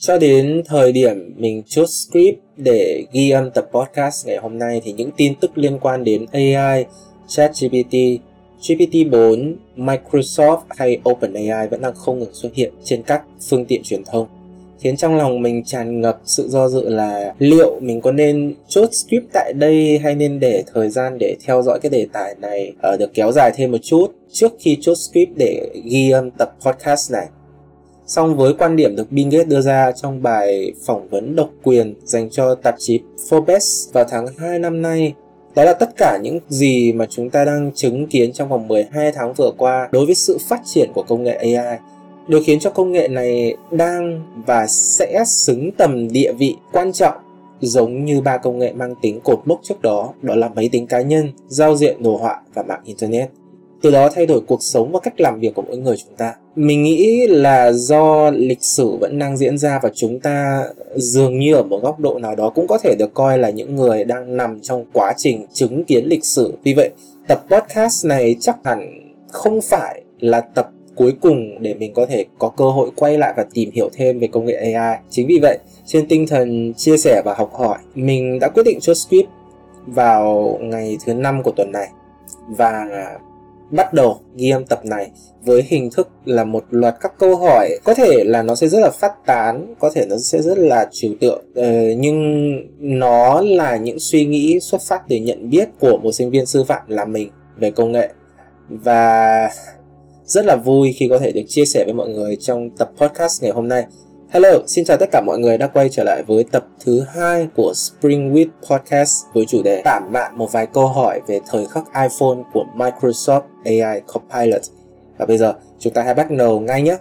Cho đến thời điểm mình chốt script để ghi âm tập podcast ngày hôm nay thì những tin tức liên quan đến AI, ChatGPT, GPT-4, Microsoft hay OpenAI vẫn đang không ngừng xuất hiện trên các phương tiện truyền thông khiến trong lòng mình tràn ngập sự do dự là liệu mình có nên chốt script tại đây hay nên để thời gian để theo dõi cái đề tài này uh, được kéo dài thêm một chút trước khi chốt script để ghi âm tập podcast này. Song với quan điểm được Bill Gates đưa ra trong bài phỏng vấn độc quyền dành cho tạp chí Forbes vào tháng 2 năm nay, đó là tất cả những gì mà chúng ta đang chứng kiến trong vòng 12 tháng vừa qua đối với sự phát triển của công nghệ AI điều khiến cho công nghệ này đang và sẽ xứng tầm địa vị quan trọng giống như ba công nghệ mang tính cột mốc trước đó, đó là máy tính cá nhân, giao diện đồ họa và mạng internet. Từ đó thay đổi cuộc sống và cách làm việc của mỗi người chúng ta. Mình nghĩ là do lịch sử vẫn đang diễn ra và chúng ta dường như ở một góc độ nào đó cũng có thể được coi là những người đang nằm trong quá trình chứng kiến lịch sử. Vì vậy, tập podcast này chắc hẳn không phải là tập cuối cùng để mình có thể có cơ hội quay lại và tìm hiểu thêm về công nghệ AI. Chính vì vậy, trên tinh thần chia sẻ và học hỏi, mình đã quyết định cho script vào ngày thứ năm của tuần này và bắt đầu ghi âm tập này với hình thức là một loạt các câu hỏi. Có thể là nó sẽ rất là phát tán có thể nó sẽ rất là trừu tượng. Ờ, nhưng nó là những suy nghĩ xuất phát từ nhận biết của một sinh viên sư phạm là mình về công nghệ. Và rất là vui khi có thể được chia sẻ với mọi người trong tập podcast ngày hôm nay. Hello, xin chào tất cả mọi người đã quay trở lại với tập thứ hai của Spring Week Podcast với chủ đề tản mạn một vài câu hỏi về thời khắc iPhone của Microsoft AI Copilot. Và bây giờ chúng ta hãy bắt đầu ngay nhé.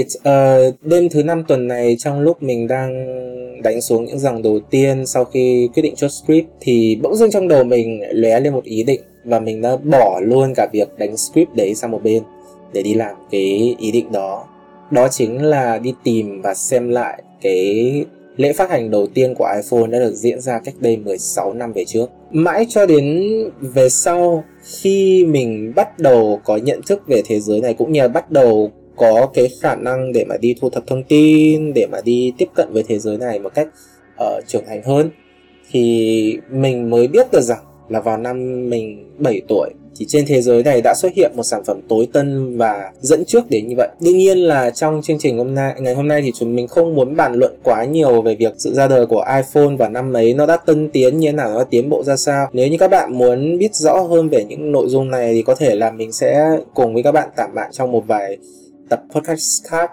Right, uh, đêm thứ năm tuần này trong lúc mình đang đánh xuống những dòng đầu tiên sau khi quyết định chốt script thì bỗng dưng trong đầu mình lóe lên một ý định và mình đã bỏ luôn cả việc đánh script đấy sang một bên để đi làm cái ý định đó. Đó chính là đi tìm và xem lại cái lễ phát hành đầu tiên của iPhone đã được diễn ra cách đây 16 năm về trước. Mãi cho đến về sau khi mình bắt đầu có nhận thức về thế giới này cũng như là bắt đầu có cái khả năng để mà đi thu thập thông tin để mà đi tiếp cận với thế giới này một cách uh, trưởng thành hơn thì mình mới biết được rằng là vào năm mình 7 tuổi thì trên thế giới này đã xuất hiện một sản phẩm tối tân và dẫn trước đến như vậy. Đương nhiên là trong chương trình hôm nay ngày hôm nay thì chúng mình không muốn bàn luận quá nhiều về việc sự ra đời của iPhone và năm ấy nó đã tân tiến như thế nào, nó đã tiến bộ ra sao. Nếu như các bạn muốn biết rõ hơn về những nội dung này thì có thể là mình sẽ cùng với các bạn tạm bạn trong một vài tập podcast khác,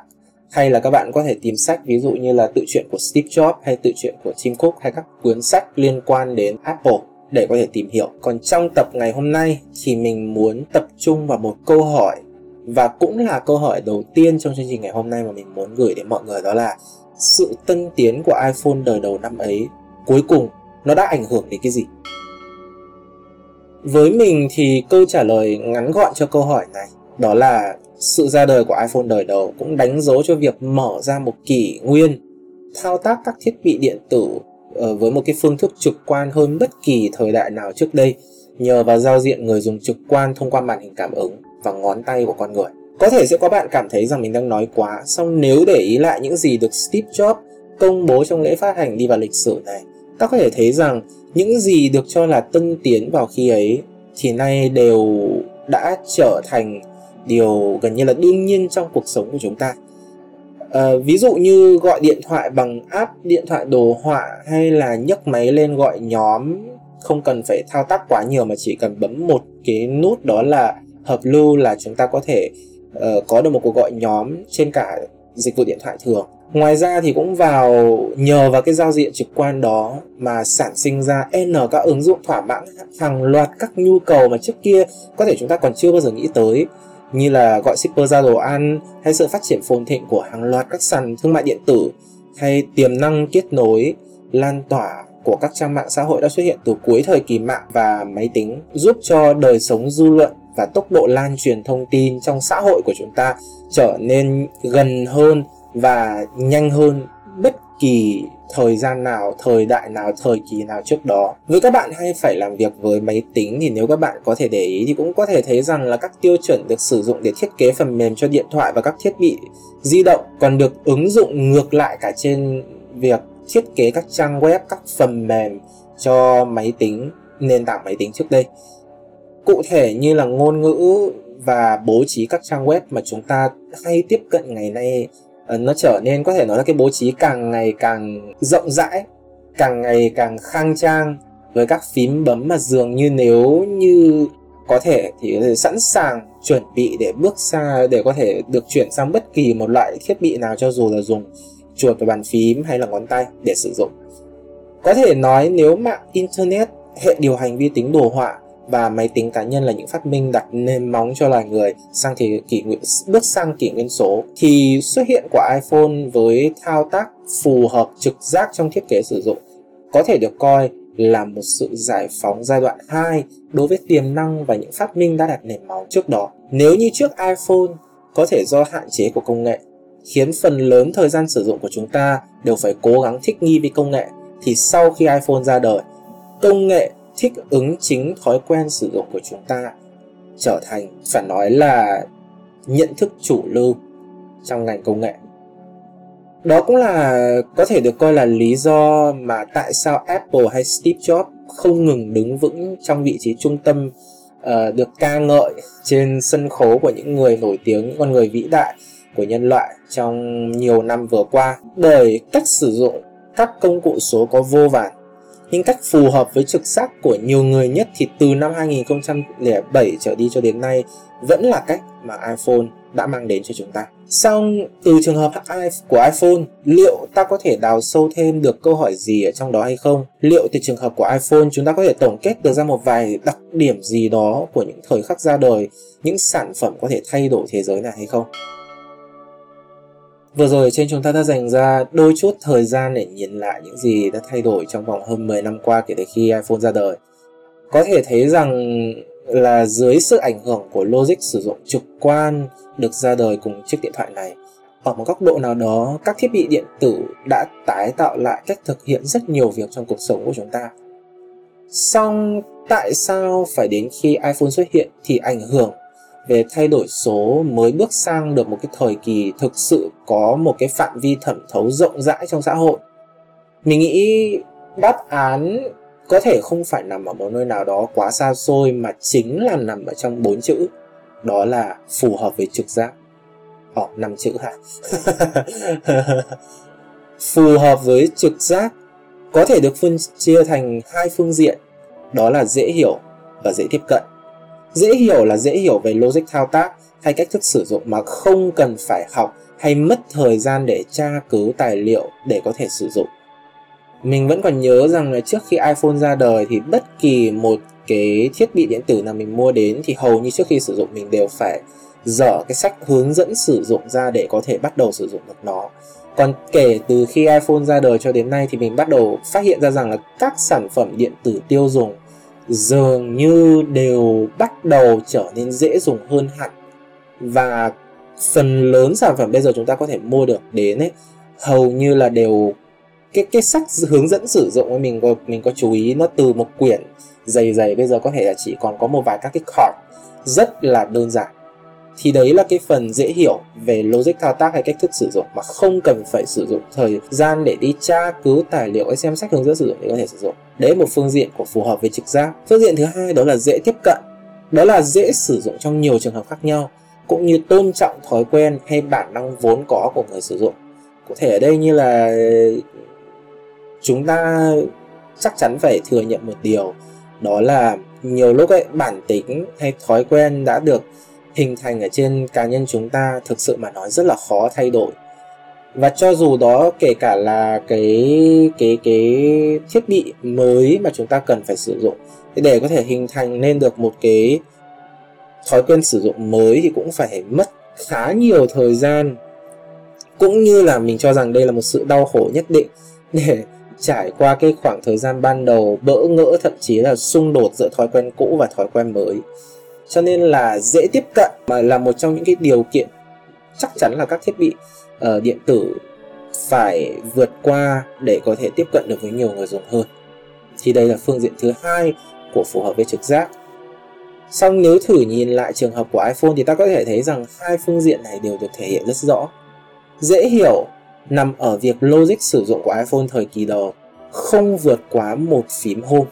hay là các bạn có thể tìm sách, ví dụ như là tự truyện của Steve Jobs hay tự truyện của Tim Cook hay các cuốn sách liên quan đến Apple để có thể tìm hiểu. Còn trong tập ngày hôm nay thì mình muốn tập trung vào một câu hỏi, và cũng là câu hỏi đầu tiên trong chương trình ngày hôm nay mà mình muốn gửi đến mọi người, đó là sự tân tiến của iPhone đời đầu năm ấy cuối cùng nó đã ảnh hưởng đến cái gì? Với mình thì câu trả lời ngắn gọn cho câu hỏi này đó là sự ra đời của iPhone đời đầu cũng đánh dấu cho việc mở ra một kỷ nguyên, thao tác các thiết bị điện tử ờ, với một cái phương thức trực quan hơn bất kỳ thời đại nào trước đây, nhờ vào giao diện người dùng trực quan thông qua màn hình cảm ứng và ngón tay của con người. có thể sẽ có bạn cảm thấy rằng mình đang nói quá, song nếu để ý lại những gì được Steve Jobs công bố trong lễ phát hành đi vào lịch sử này, ta có thể thấy rằng những gì được cho là tân tiến vào khi ấy thì nay đều đã trở thành điều gần như là đương nhiên trong cuộc sống của chúng ta. À, ví dụ như gọi điện thoại bằng app điện thoại đồ họa hay là nhấc máy lên gọi nhóm không cần phải thao tác quá nhiều mà chỉ cần bấm một cái nút đó là hợp lưu là chúng ta có thể uh, có được một cuộc gọi nhóm trên cả dịch vụ điện thoại thường. Ngoài ra thì cũng vào nhờ vào cái giao diện trực quan đó mà sản sinh ra n các ứng dụng thỏa mãn hàng loạt các nhu cầu mà trước kia có thể chúng ta còn chưa bao giờ nghĩ tới như là gọi shipper ra đồ ăn, hay sự phát triển phồn thịnh của hàng loạt các sàn thương mại điện tử, hay tiềm năng kết nối, lan tỏa của các trang mạng xã hội đã xuất hiện từ cuối thời kỳ mạng và máy tính, giúp cho đời sống dư luận và tốc độ lan truyền thông tin trong xã hội của chúng ta trở nên gần hơn và nhanh hơn. Bất kỳ thời gian nào, thời đại nào, thời kỳ nào trước đó. Với các bạn hay phải làm việc với máy tính thì nếu các bạn có thể để ý thì cũng có thể thấy rằng là các tiêu chuẩn được sử dụng để thiết kế phần mềm cho điện thoại và các thiết bị di động còn được ứng dụng ngược lại cả trên việc thiết kế các trang web, các phần mềm cho máy tính, nền tảng máy tính trước đây. Cụ thể như là ngôn ngữ và bố trí các trang web mà chúng ta hay tiếp cận ngày nay Ờ, nó trở nên có thể nói là cái bố trí càng ngày càng rộng rãi, càng ngày càng khang trang với các phím bấm mà dường như nếu như có thể thì sẵn sàng chuẩn bị để bước xa, để có thể được chuyển sang bất kỳ một loại thiết bị nào cho dù là dùng chuột và bàn phím hay là ngón tay để sử dụng. Có thể nói nếu mạng internet, hệ điều hành vi tính đồ họa và máy tính cá nhân là những phát minh đặt nền móng cho loài người sang thì kỷ nguyên bước sang kỷ nguyên số thì xuất hiện của iPhone với thao tác phù hợp trực giác trong thiết kế sử dụng có thể được coi là một sự giải phóng giai đoạn 2 đối với tiềm năng và những phát minh đã đặt nền móng trước đó. Nếu như trước iPhone có thể do hạn chế của công nghệ khiến phần lớn thời gian sử dụng của chúng ta đều phải cố gắng thích nghi với công nghệ thì sau khi iPhone ra đời, công nghệ thích ứng chính thói quen sử dụng của chúng ta trở thành phải nói là nhận thức chủ lưu trong ngành công nghệ. Đó cũng là có thể được coi là lý do mà tại sao Apple hay Steve Jobs không ngừng đứng vững trong vị trí trung tâm uh, được ca ngợi trên sân khấu của những người nổi tiếng, những con người vĩ đại của nhân loại trong nhiều năm vừa qua. Bởi cách sử dụng các công cụ số có vô vàn những cách phù hợp với trực giác của nhiều người nhất thì từ năm 2007 trở đi cho đến nay vẫn là cách mà iPhone đã mang đến cho chúng ta. Xong từ trường hợp của iPhone, liệu ta có thể đào sâu thêm được câu hỏi gì ở trong đó hay không? Liệu từ trường hợp của iPhone chúng ta có thể tổng kết được ra một vài đặc điểm gì đó của những thời khắc ra đời, những sản phẩm có thể thay đổi thế giới này hay không? Vừa rồi trên chúng ta đã dành ra đôi chút thời gian để nhìn lại những gì đã thay đổi trong vòng hơn 10 năm qua kể từ khi iPhone ra đời. Có thể thấy rằng là dưới sự ảnh hưởng của logic sử dụng trực quan được ra đời cùng chiếc điện thoại này, ở một góc độ nào đó, các thiết bị điện tử đã tái tạo lại cách thực hiện rất nhiều việc trong cuộc sống của chúng ta. Song tại sao phải đến khi iPhone xuất hiện thì ảnh hưởng về thay đổi số mới bước sang được một cái thời kỳ thực sự có một cái phạm vi thẩm thấu rộng rãi trong xã hội. Mình nghĩ đáp án có thể không phải nằm ở một nơi nào đó quá xa xôi mà chính là nằm ở trong bốn chữ. Đó là phù hợp với trực giác. Ồ năm chữ hả? Phù hợp với trực giác có thể được phân chia thành hai phương diện. Đó là dễ hiểu và dễ tiếp cận dễ hiểu là dễ hiểu về logic thao tác hay cách thức sử dụng mà không cần phải học hay mất thời gian để tra cứu tài liệu để có thể sử dụng. Mình vẫn còn nhớ rằng là trước khi iPhone ra đời thì bất kỳ một cái thiết bị điện tử nào mình mua đến thì hầu như trước khi sử dụng mình đều phải dở cái sách hướng dẫn sử dụng ra để có thể bắt đầu sử dụng được nó. Còn kể từ khi iPhone ra đời cho đến nay thì mình bắt đầu phát hiện ra rằng là các sản phẩm điện tử tiêu dùng dường như đều bắt đầu trở nên dễ dùng hơn hẳn. Và phần lớn sản phẩm bây giờ chúng ta có thể mua được đến ấy, hầu như là đều cái cái sách hướng dẫn sử dụng mình có mình có chú ý nó từ một quyển dày dày, bây giờ có thể là chỉ còn có một vài các cái card rất là đơn giản. Thì đấy là cái phần dễ hiểu về logic thao tác hay cách thức sử dụng mà không cần phải sử dụng thời gian để đi tra cứu tài liệu hay xem sách hướng dẫn sử dụng để có thể sử dụng đấy một phương diện của phù hợp với trực giác. Phương diện thứ hai đó là dễ tiếp cận. Đó là dễ sử dụng trong nhiều trường hợp khác nhau, cũng như tôn trọng thói quen hay bản năng vốn có của người sử dụng. Cụ thể ở đây như là chúng ta chắc chắn phải thừa nhận một điều, đó là nhiều lúc ấy, bản tính hay thói quen đã được hình thành ở trên cá nhân chúng ta thực sự mà nói rất là khó thay đổi và cho dù đó kể cả là cái cái cái thiết bị mới mà chúng ta cần phải sử dụng để có thể hình thành nên được một cái thói quen sử dụng mới thì cũng phải mất khá nhiều thời gian. Cũng như là mình cho rằng đây là một sự đau khổ nhất định để trải qua cái khoảng thời gian ban đầu bỡ ngỡ, thậm chí là xung đột giữa thói quen cũ và thói quen mới. Cho nên là dễ tiếp cận mà là một trong những cái điều kiện chắc chắn là các thiết bị uh, điện tử phải vượt qua để có thể tiếp cận được với nhiều người dùng hơn thì đây là phương diện thứ hai của phù hợp với trực giác Xong nếu thử nhìn lại trường hợp của iPhone thì ta có thể thấy rằng hai phương diện này đều được thể hiện rất rõ. Dễ hiểu nằm ở việc logic sử dụng của iPhone thời kỳ đầu không vượt quá một phím home,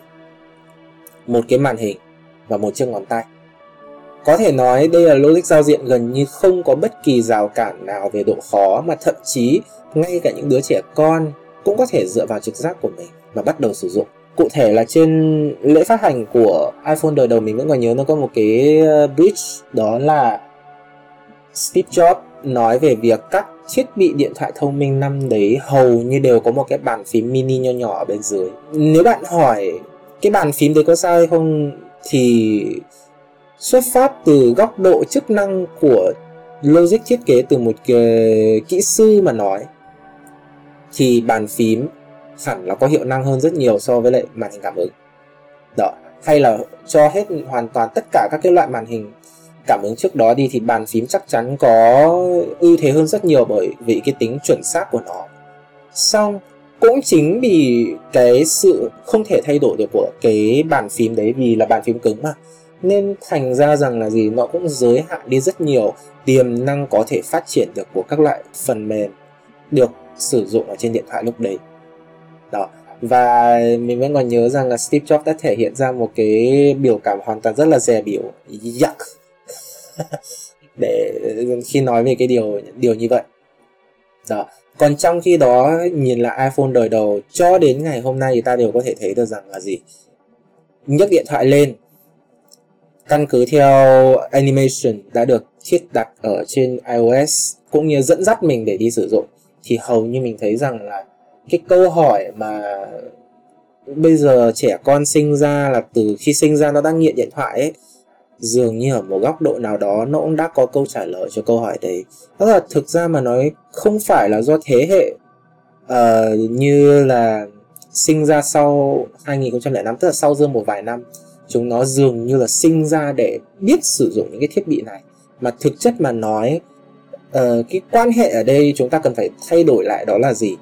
một cái màn hình và một chiếc ngón tay. Có thể nói đây là logic giao diện gần như không có bất kỳ rào cản nào về độ khó mà thậm chí ngay cả những đứa trẻ con cũng có thể dựa vào trực giác của mình mà bắt đầu sử dụng. Cụ thể là trên lễ phát hành của iPhone đời đầu mình vẫn còn nhớ nó có một cái ờ, bridge, đó là Steve Jobs nói về việc các thiết bị điện thoại thông minh năm đấy hầu như đều có một cái bàn phím mini nho nhỏ ở bên dưới. Nếu bạn hỏi, cái bàn phím đấy có sai hay không thì xuất phát từ góc độ chức năng của logic thiết kế từ một ờ, kỹ sư mà nói, thì bàn phím hẳn là có hiệu năng hơn rất nhiều so với lại màn hình cảm ứng. Đó, hay là cho hết hoàn toàn tất cả các cái loại màn hình cảm ứng trước đó đi thì bàn phím chắc chắn có ưu thế hơn rất nhiều bởi vì cái tính chuẩn xác của nó. Xong, cũng chính vì cái sự không thể thay đổi được của cái bàn phím đấy vì là bàn phím cứng mà nên thành ra rằng là gì? Nó cũng giới hạn đi rất nhiều, tiềm năng có thể phát triển được của các loại phần mềm được sử dụng ở trên điện thoại lúc đấy. Đó. Và mình vẫn còn nhớ rằng là Steve Jobs đã thể hiện ra một cái biểu cảm hoàn toàn rất là dè biểu. Yuck. Để khi nói về cái điều điều như vậy. Đó. Còn trong khi đó, nhìn lại iPhone đời đầu, cho đến ngày hôm nay thì ta đều có thể thấy được rằng là gì? Nhấc điện thoại lên căn cứ theo animation đã được thiết đặt ở trên iOS cũng như dẫn dắt mình để đi sử dụng thì hầu như mình thấy rằng là cái câu hỏi mà bây giờ trẻ con sinh ra là từ khi sinh ra nó đang nghiện điện thoại ấy dường như ở một góc độ nào đó nó cũng đã có câu trả lời cho câu hỏi đấy. Đó là thực ra mà nói không phải là do thế hệ uh, như là sinh ra sau 2005 tức là sau dương một vài năm chúng nó dường như là sinh ra để biết sử dụng những cái thiết bị này. Mà thực chất mà nói uh, cái quan hệ ở đây chúng ta cần phải thay đổi lại đó là gì?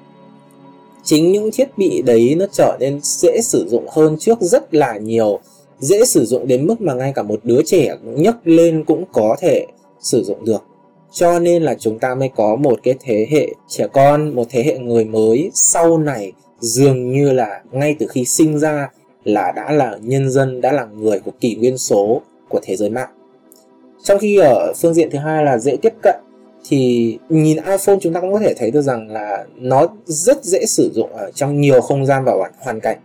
Chính những thiết bị đấy nó trở nên dễ sử dụng hơn trước rất là nhiều dễ sử dụng đến mức mà ngay cả một đứa trẻ nhấc lên cũng có thể sử dụng được. Cho nên là chúng ta mới có một cái thế hệ trẻ con một thế hệ người mới sau này dường như là ngay từ khi sinh ra là đã là nhân dân đã là người của kỷ nguyên số của thế giới mạng trong khi ở phương diện thứ hai là dễ tiếp cận thì nhìn iPhone chúng ta cũng có thể thấy được rằng là nó rất dễ sử dụng ở trong nhiều không gian và hoàn cảnh.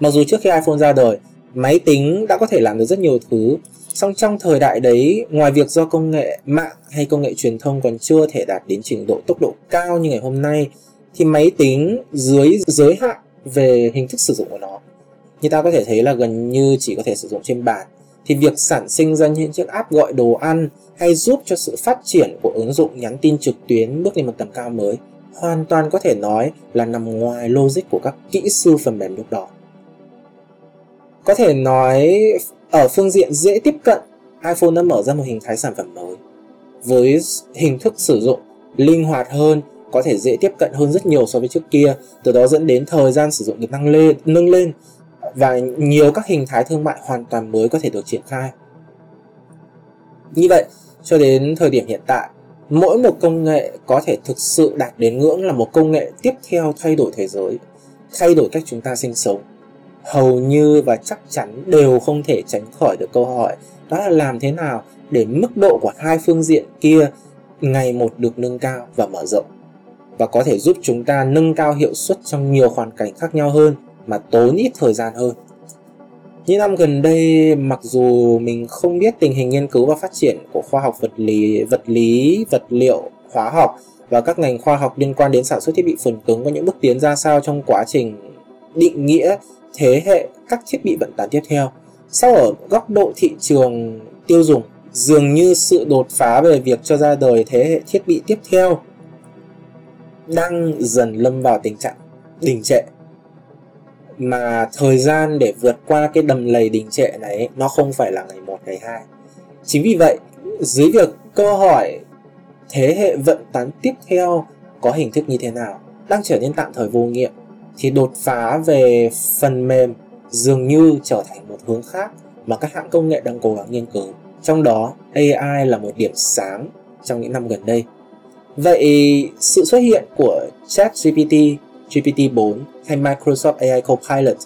Mặc dù trước khi iPhone ra đời, máy tính đã có thể làm được rất nhiều thứ, song trong thời đại đấy, ngoài việc do công nghệ mạng hay công nghệ truyền thông còn chưa thể đạt đến trình độ tốc độ cao như ngày hôm nay, thì máy tính dưới giới hạn về hình thức sử dụng của nó. Như ta có thể thấy là gần như chỉ có thể sử dụng trên bàn thì việc sản sinh ra những chiếc app gọi đồ ăn hay giúp cho sự phát triển của ứng dụng nhắn tin trực tuyến bước lên một tầm cao mới hoàn toàn có thể nói là nằm ngoài logic của các kỹ sư phần mềm lúc đó. Có thể nói ở phương diện dễ tiếp cận, iPhone đã mở ra một hình thái sản phẩm mới với hình thức sử dụng linh hoạt hơn, có thể dễ tiếp cận hơn rất nhiều so với trước kia, từ đó dẫn đến thời gian sử dụng được nâng lên, nâng lên và nhiều các hình thái thương mại hoàn toàn mới có thể được triển khai. Như vậy, cho đến thời điểm hiện tại, mỗi một công nghệ có thể thực sự đạt đến ngưỡng là một công nghệ tiếp theo thay đổi thế giới, thay đổi cách chúng ta sinh sống. Hầu như và chắc chắn đều không thể tránh khỏi được câu hỏi đó là làm thế nào để mức độ của hai phương diện kia ngày một được nâng cao và mở rộng và có thể giúp chúng ta nâng cao hiệu suất trong nhiều hoàn cảnh khác nhau hơn mà tốn ít thời gian hơn. Những năm gần đây, mặc dù mình không biết tình hình nghiên cứu và phát triển của khoa học vật lý, vật lý, vật liệu, hóa học và các ngành khoa học liên quan đến sản xuất thiết bị phần cứng có những bước tiến ra sao trong quá trình định nghĩa thế hệ các thiết bị vận tải tiếp theo. Sau ở góc độ thị trường tiêu dùng, dường như sự đột phá về việc cho ra đời thế hệ thiết bị tiếp theo đang dần lâm vào tình trạng đình trệ mà thời gian để vượt qua cái đầm lầy đình trệ này nó không phải là ngày 1 ngày 2 chính vì vậy dưới việc câu hỏi thế hệ vận tán tiếp theo có hình thức như thế nào đang trở nên tạm thời vô nghiệm thì đột phá về phần mềm dường như trở thành một hướng khác mà các hãng công nghệ đang cố gắng nghiên cứu. Trong đó AI là một điểm sáng trong những năm gần đây. Vậy sự xuất hiện của ChatGPT, GPT-4 hay Microsoft AI Copilot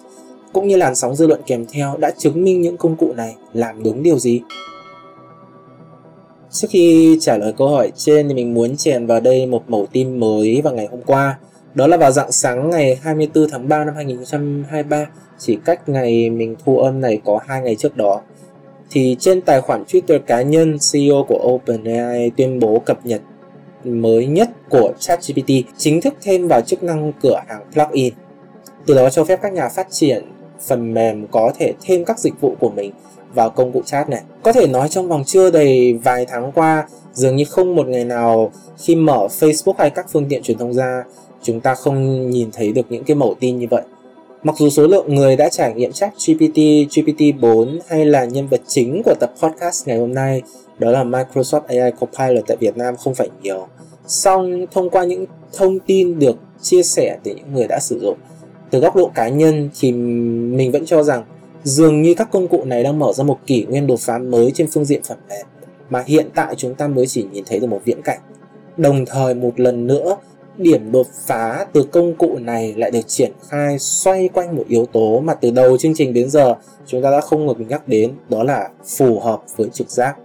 cũng như làn sóng dư luận kèm theo đã chứng minh những công cụ này làm đúng điều gì? Trước khi trả lời câu hỏi trên thì mình muốn chèn vào đây một mẫu tin mới vào ngày hôm qua. Đó là vào dạng sáng ngày 24 tháng 3 năm 2023, chỉ cách ngày mình thu âm này có hai ngày trước đó. Thì trên tài khoản Twitter cá nhân, CEO của OpenAI tuyên bố cập nhật mới nhất của ChatGPT chính thức thêm vào chức năng cửa hàng plugin. Từ đó cho phép các nhà phát triển phần mềm có thể thêm các dịch vụ của mình vào công cụ chat này. Có thể nói trong vòng chưa đầy vài tháng qua, dường như không một ngày nào khi mở Facebook hay các phương tiện truyền thông ra, chúng ta không nhìn thấy được những cái mẫu tin như vậy. Mặc dù số lượng người đã trải nghiệm chat GPT, GPT-4 hay là nhân vật chính của tập podcast ngày hôm nay đó là Microsoft AI Copilot tại Việt Nam không phải nhiều. Song thông qua những thông tin được chia sẻ từ những người đã sử dụng, từ góc độ cá nhân thì mình vẫn cho rằng dường như các công cụ này đang mở ra một kỷ nguyên đột phá mới trên phương diện phần mềm mà hiện tại chúng ta mới chỉ nhìn thấy được một viễn cảnh. Đồng thời một lần nữa, điểm đột phá từ công cụ này lại được triển khai xoay quanh một yếu tố mà từ đầu chương trình đến giờ chúng ta đã không ngừng nhắc đến, đó là phù hợp với trực giác.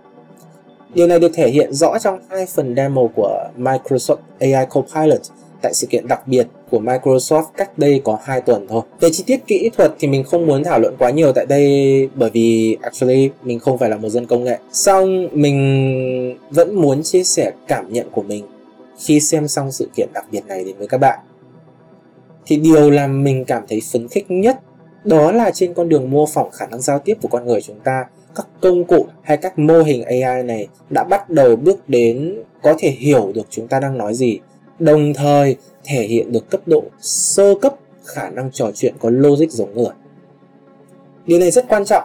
Điều này được thể hiện rõ trong hai phần demo của Microsoft AI Copilot tại sự kiện đặc biệt của Microsoft cách đây có 2 tuần thôi. Về chi tiết kỹ thuật thì mình không muốn thảo luận quá nhiều tại đây bởi vì actually mình không phải là một dân công nghệ. Song mình vẫn muốn chia sẻ cảm nhận của mình khi xem xong sự kiện đặc biệt này đến với các bạn. Thì điều làm mình cảm thấy phấn khích nhất đó là trên con đường mô phỏng khả năng giao tiếp của con người chúng ta các công cụ hay các mô hình AI này đã bắt đầu bước đến có thể hiểu được chúng ta đang nói gì, đồng thời thể hiện được cấp độ sơ cấp khả năng trò chuyện có logic giống người. Điều này rất quan trọng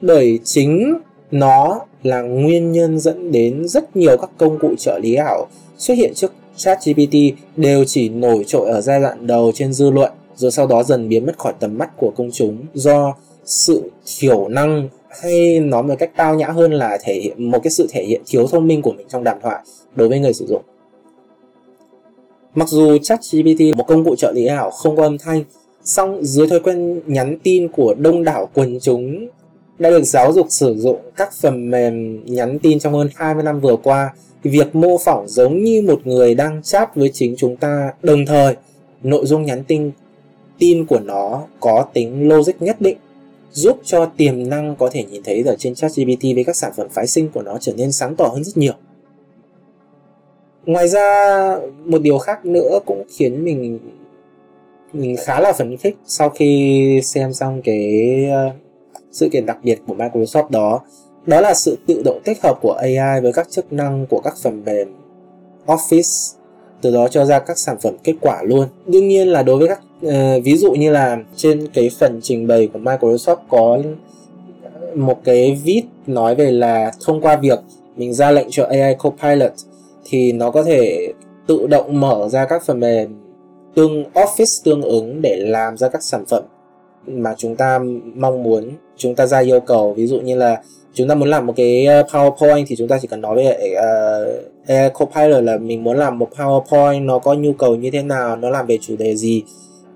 bởi chính nó là nguyên nhân dẫn đến rất nhiều các công cụ trợ lý ảo xuất hiện trước ChatGPT đều chỉ nổi trội ở giai đoạn đầu trên dư luận, rồi sau đó dần biến mất khỏi tầm mắt của công chúng. Do sự thiểu năng hay nói một cách tao nhã hơn là thể hiện một cái sự thể hiện thiếu thông minh của mình trong đàm thoại đối với người sử dụng. Mặc dù ChatGPT, một công cụ trợ lý ảo không có âm thanh, song dưới thói quen nhắn tin của đông đảo quần chúng, đã được giáo dục sử dụng các phần mềm nhắn tin trong hơn 20 năm vừa qua việc mô phỏng giống như một người đang chat với chính chúng ta đồng thời nội dung nhắn tin tin của nó có tính logic nhất định giúp cho tiềm năng có thể nhìn thấy ở trên ChatGPT với các sản phẩm phái sinh của nó trở nên sáng tỏ hơn rất nhiều. Ngoài ra, một điều khác nữa cũng khiến mình mình khá là phấn khích sau khi xem xong cái ờ, sự kiện đặc biệt của Microsoft đó đó là sự tự động tích hợp của AI với các chức năng của các phần mềm Office từ đó cho ra các sản phẩm kết quả luôn. Đương nhiên là đối với các uh, ví dụ như là trên cái phần trình bày của Microsoft có một cái vít nói về là thông qua việc mình ra lệnh cho AI Copilot thì nó có thể tự động mở ra các phần mềm tương Office tương ứng để làm ra các sản phẩm mà chúng ta mong muốn chúng ta ra yêu cầu. Ví dụ như là chúng ta muốn làm một cái ờ, PowerPoint thì chúng ta chỉ cần nói với uh, ờ, AI Copilot là mình muốn làm một PowerPoint nó có nhu cầu như thế nào nó làm về chủ đề gì.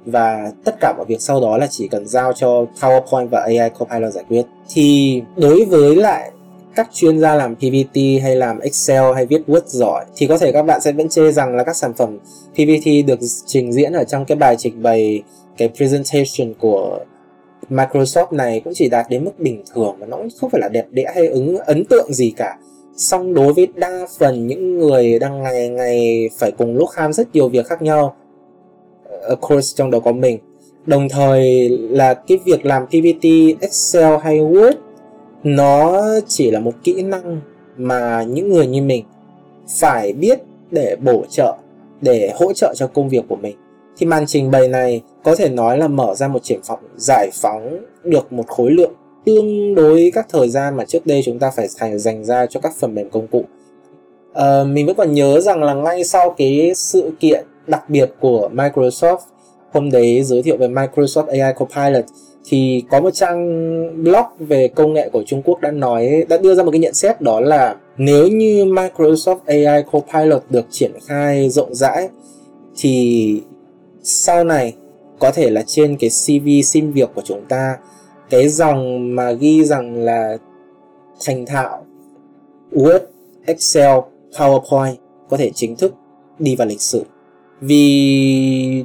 Và tất cả mọi việc sau đó là chỉ cần giao cho PowerPoint và AI Copilot giải quyết. Thì đối với lại các chuyên gia làm PPT hay làm Excel hay viết Word giỏi thì có thể các bạn sẽ vẫn chê rằng là các sản phẩm PPT được trình diễn ở trong cái bài trình bày cái presentation của Microsoft này cũng chỉ đạt đến mức bình thường mà nó cũng không phải là đẹp đẽ hay ứng ấn tượng gì cả. Song đối với đa phần những người đang ngày ngày phải cùng lúc ham rất nhiều việc khác nhau ờ, of course trong đó có mình. Đồng thời là cái việc làm PPT, Excel hay Word nó chỉ là một kỹ năng mà những người như mình phải biết để bổ trợ để hỗ trợ cho công việc của mình thì màn trình bày này có thể nói là mở ra một triển vọng giải phóng được một khối lượng tương đối các thời gian mà trước đây chúng ta phải thành dành ra cho các phần mềm công cụ. Uh, mình vẫn còn nhớ rằng là ngay sau cái sự kiện đặc biệt của Microsoft hôm đấy giới thiệu về Microsoft AI Copilot thì có một trang blog về công nghệ của Trung Quốc đã nói đã đưa ra một cái nhận xét đó là nếu như Microsoft AI Copilot được triển khai rộng rãi thì sau này có thể là trên cái CV xin việc của chúng ta cái dòng mà ghi rằng là thành thạo Word, Excel, PowerPoint có thể chính thức đi vào lịch sử. Vì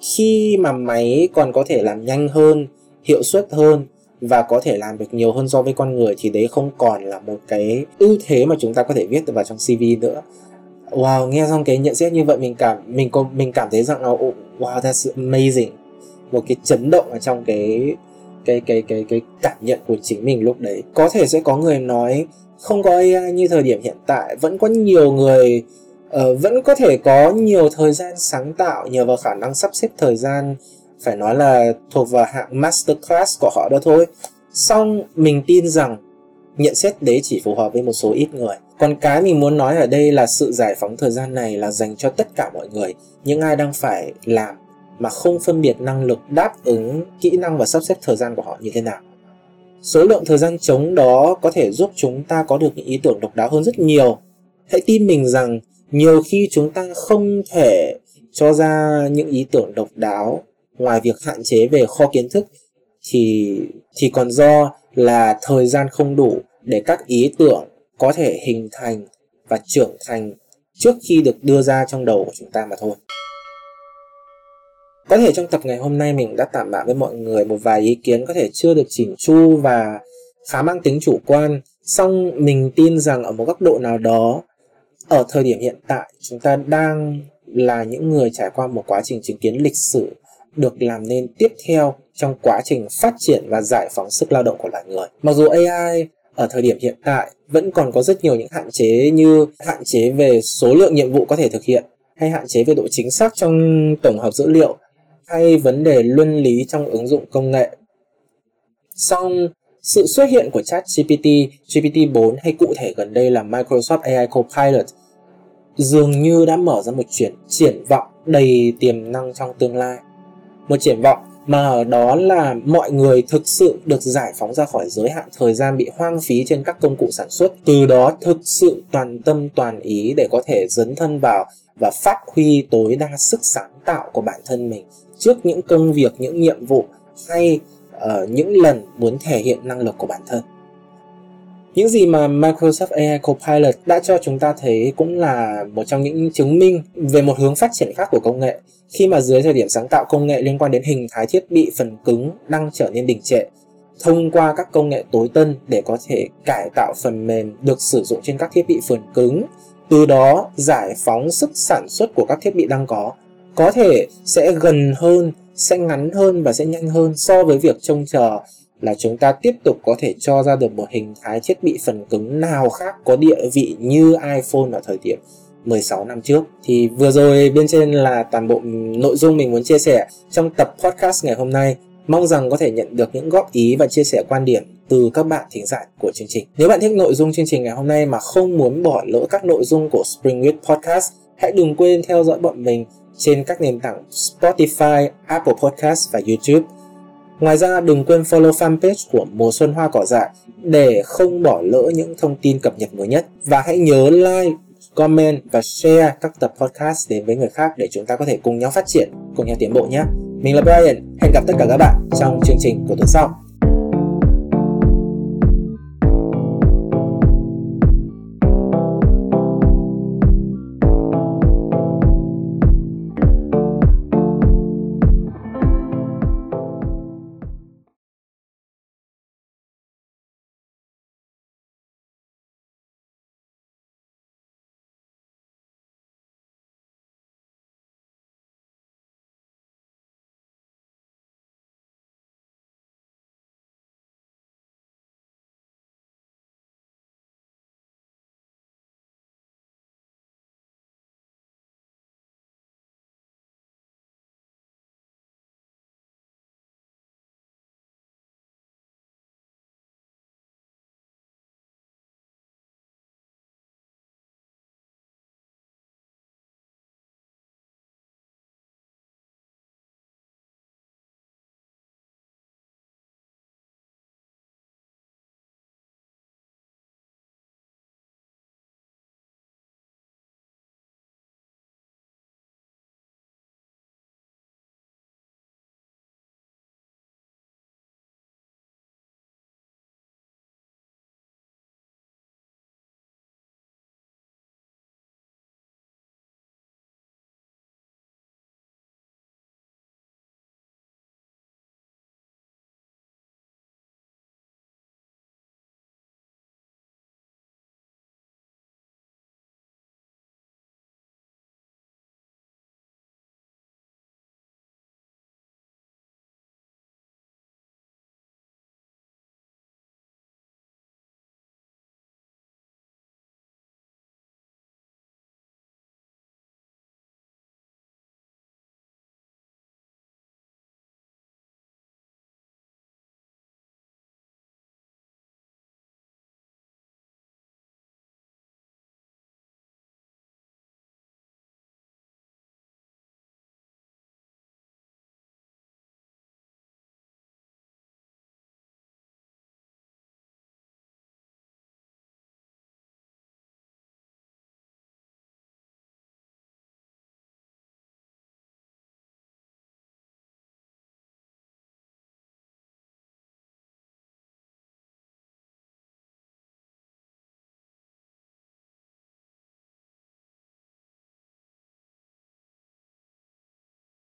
khi mà máy còn có thể làm nhanh hơn hiệu suất hơn và có thể làm được nhiều hơn so với con người thì đấy không còn là một cái ưu thế mà chúng ta có thể viết được vào trong CV nữa wow nghe xong cái nhận xét như vậy mình cảm mình có mình cảm thấy rằng là wow that's amazing. Một cái chấn động ở trong cái cái cái cái cái cảm nhận của chính mình lúc đấy. Có thể sẽ có người nói không có AI như thời điểm hiện tại vẫn có nhiều người uh, vẫn có thể có nhiều thời gian sáng tạo nhờ vào khả năng sắp xếp thời gian phải nói là thuộc vào hạng masterclass của họ đó thôi. Song mình tin rằng nhận xét đấy chỉ phù hợp với một số ít người còn cái mình muốn nói ở đây là sự giải phóng thời gian này là dành cho tất cả mọi người. Những ai đang phải làm mà không phân biệt năng lực đáp ứng kỹ năng và sắp xếp thời gian của họ như thế nào. Số lượng thời gian trống đó có thể giúp chúng ta có được những ý tưởng độc đáo hơn rất nhiều. Hãy tin mình rằng nhiều khi chúng ta không thể cho ra những ý tưởng độc đáo. Ngoài việc hạn chế về kho kiến thức thì thì còn do là thời gian không đủ để các ý tưởng có thể hình thành và trưởng thành trước khi được đưa ra trong đầu của chúng ta mà thôi. Có thể trong tập ngày hôm nay mình đã tạm bạ với mọi người một vài ý kiến có thể chưa được chỉnh chu và khá mang tính chủ quan, song mình tin rằng ở một góc độ nào đó ở thời điểm hiện tại chúng ta đang là những người trải qua một quá trình chứng kiến lịch sử được làm nên tiếp theo trong quá trình phát triển và giải phóng sức lao động của loài người. Mặc dù AI ở thời điểm hiện tại vẫn còn có rất nhiều những hạn chế như hạn chế về số lượng nhiệm vụ có thể thực hiện hay hạn chế về độ chính xác trong tổng hợp dữ liệu hay vấn đề luân lý trong ứng dụng công nghệ. Song sự xuất hiện của ChatGPT, GPT-4 hay cụ thể gần đây là Microsoft AI Copilot dường như đã mở ra một chuyển triển vọng đầy tiềm năng trong tương lai. Một triển vọng mà ở đó là mọi người thực sự được giải phóng ra khỏi giới hạn thời gian bị hoang phí trên các công cụ sản xuất. Từ đó thực sự toàn tâm toàn ý để có thể dấn thân vào và phát huy tối đa sức sáng tạo của bản thân mình. Trước những công việc những nhiệm vụ hay uh, những lần muốn thể hiện năng lực của bản thân những gì mà Microsoft AI Copilot đã cho chúng ta thấy cũng là một trong những chứng minh về một hướng phát triển khác của công nghệ. Khi mà dưới thời điểm sáng tạo công nghệ liên quan đến hình thái thiết bị phần cứng đang trở nên đình trệ, thông qua các công nghệ tối tân để có thể cải tạo phần mềm được sử dụng trên các thiết bị phần cứng, từ đó giải phóng sức sản xuất của các thiết bị đang có có thể sẽ gần hơn, sẽ ngắn hơn và sẽ nhanh hơn so với việc trông chờ là chúng ta tiếp tục có thể cho ra được một hình thái thiết bị phần cứng nào khác có địa vị như iPhone ở thời điểm 16 năm trước. Thì vừa rồi bên trên là toàn bộ nội dung mình muốn chia sẻ trong tập podcast ngày hôm nay. Mong rằng có thể nhận được những góp ý và chia sẻ quan điểm từ các bạn thính giả của chương trình. Nếu bạn thích nội dung chương trình ngày hôm nay mà không muốn bỏ lỡ các nội dung của Spring Week Podcast, hãy đừng quên theo dõi bọn mình trên các nền tảng Spotify, Apple Podcast và YouTube Ngoài ra đừng quên follow fanpage của Mùa Xuân Hoa Cỏ Dại để không bỏ lỡ những thông tin cập nhật mới nhất. Và hãy nhớ like, comment và share các tập podcast đến với người khác để chúng ta có thể cùng nhau phát triển, cùng nhau tiến bộ nhé. Mình là Brian, hẹn gặp tất cả các bạn trong chương trình của tuần sau.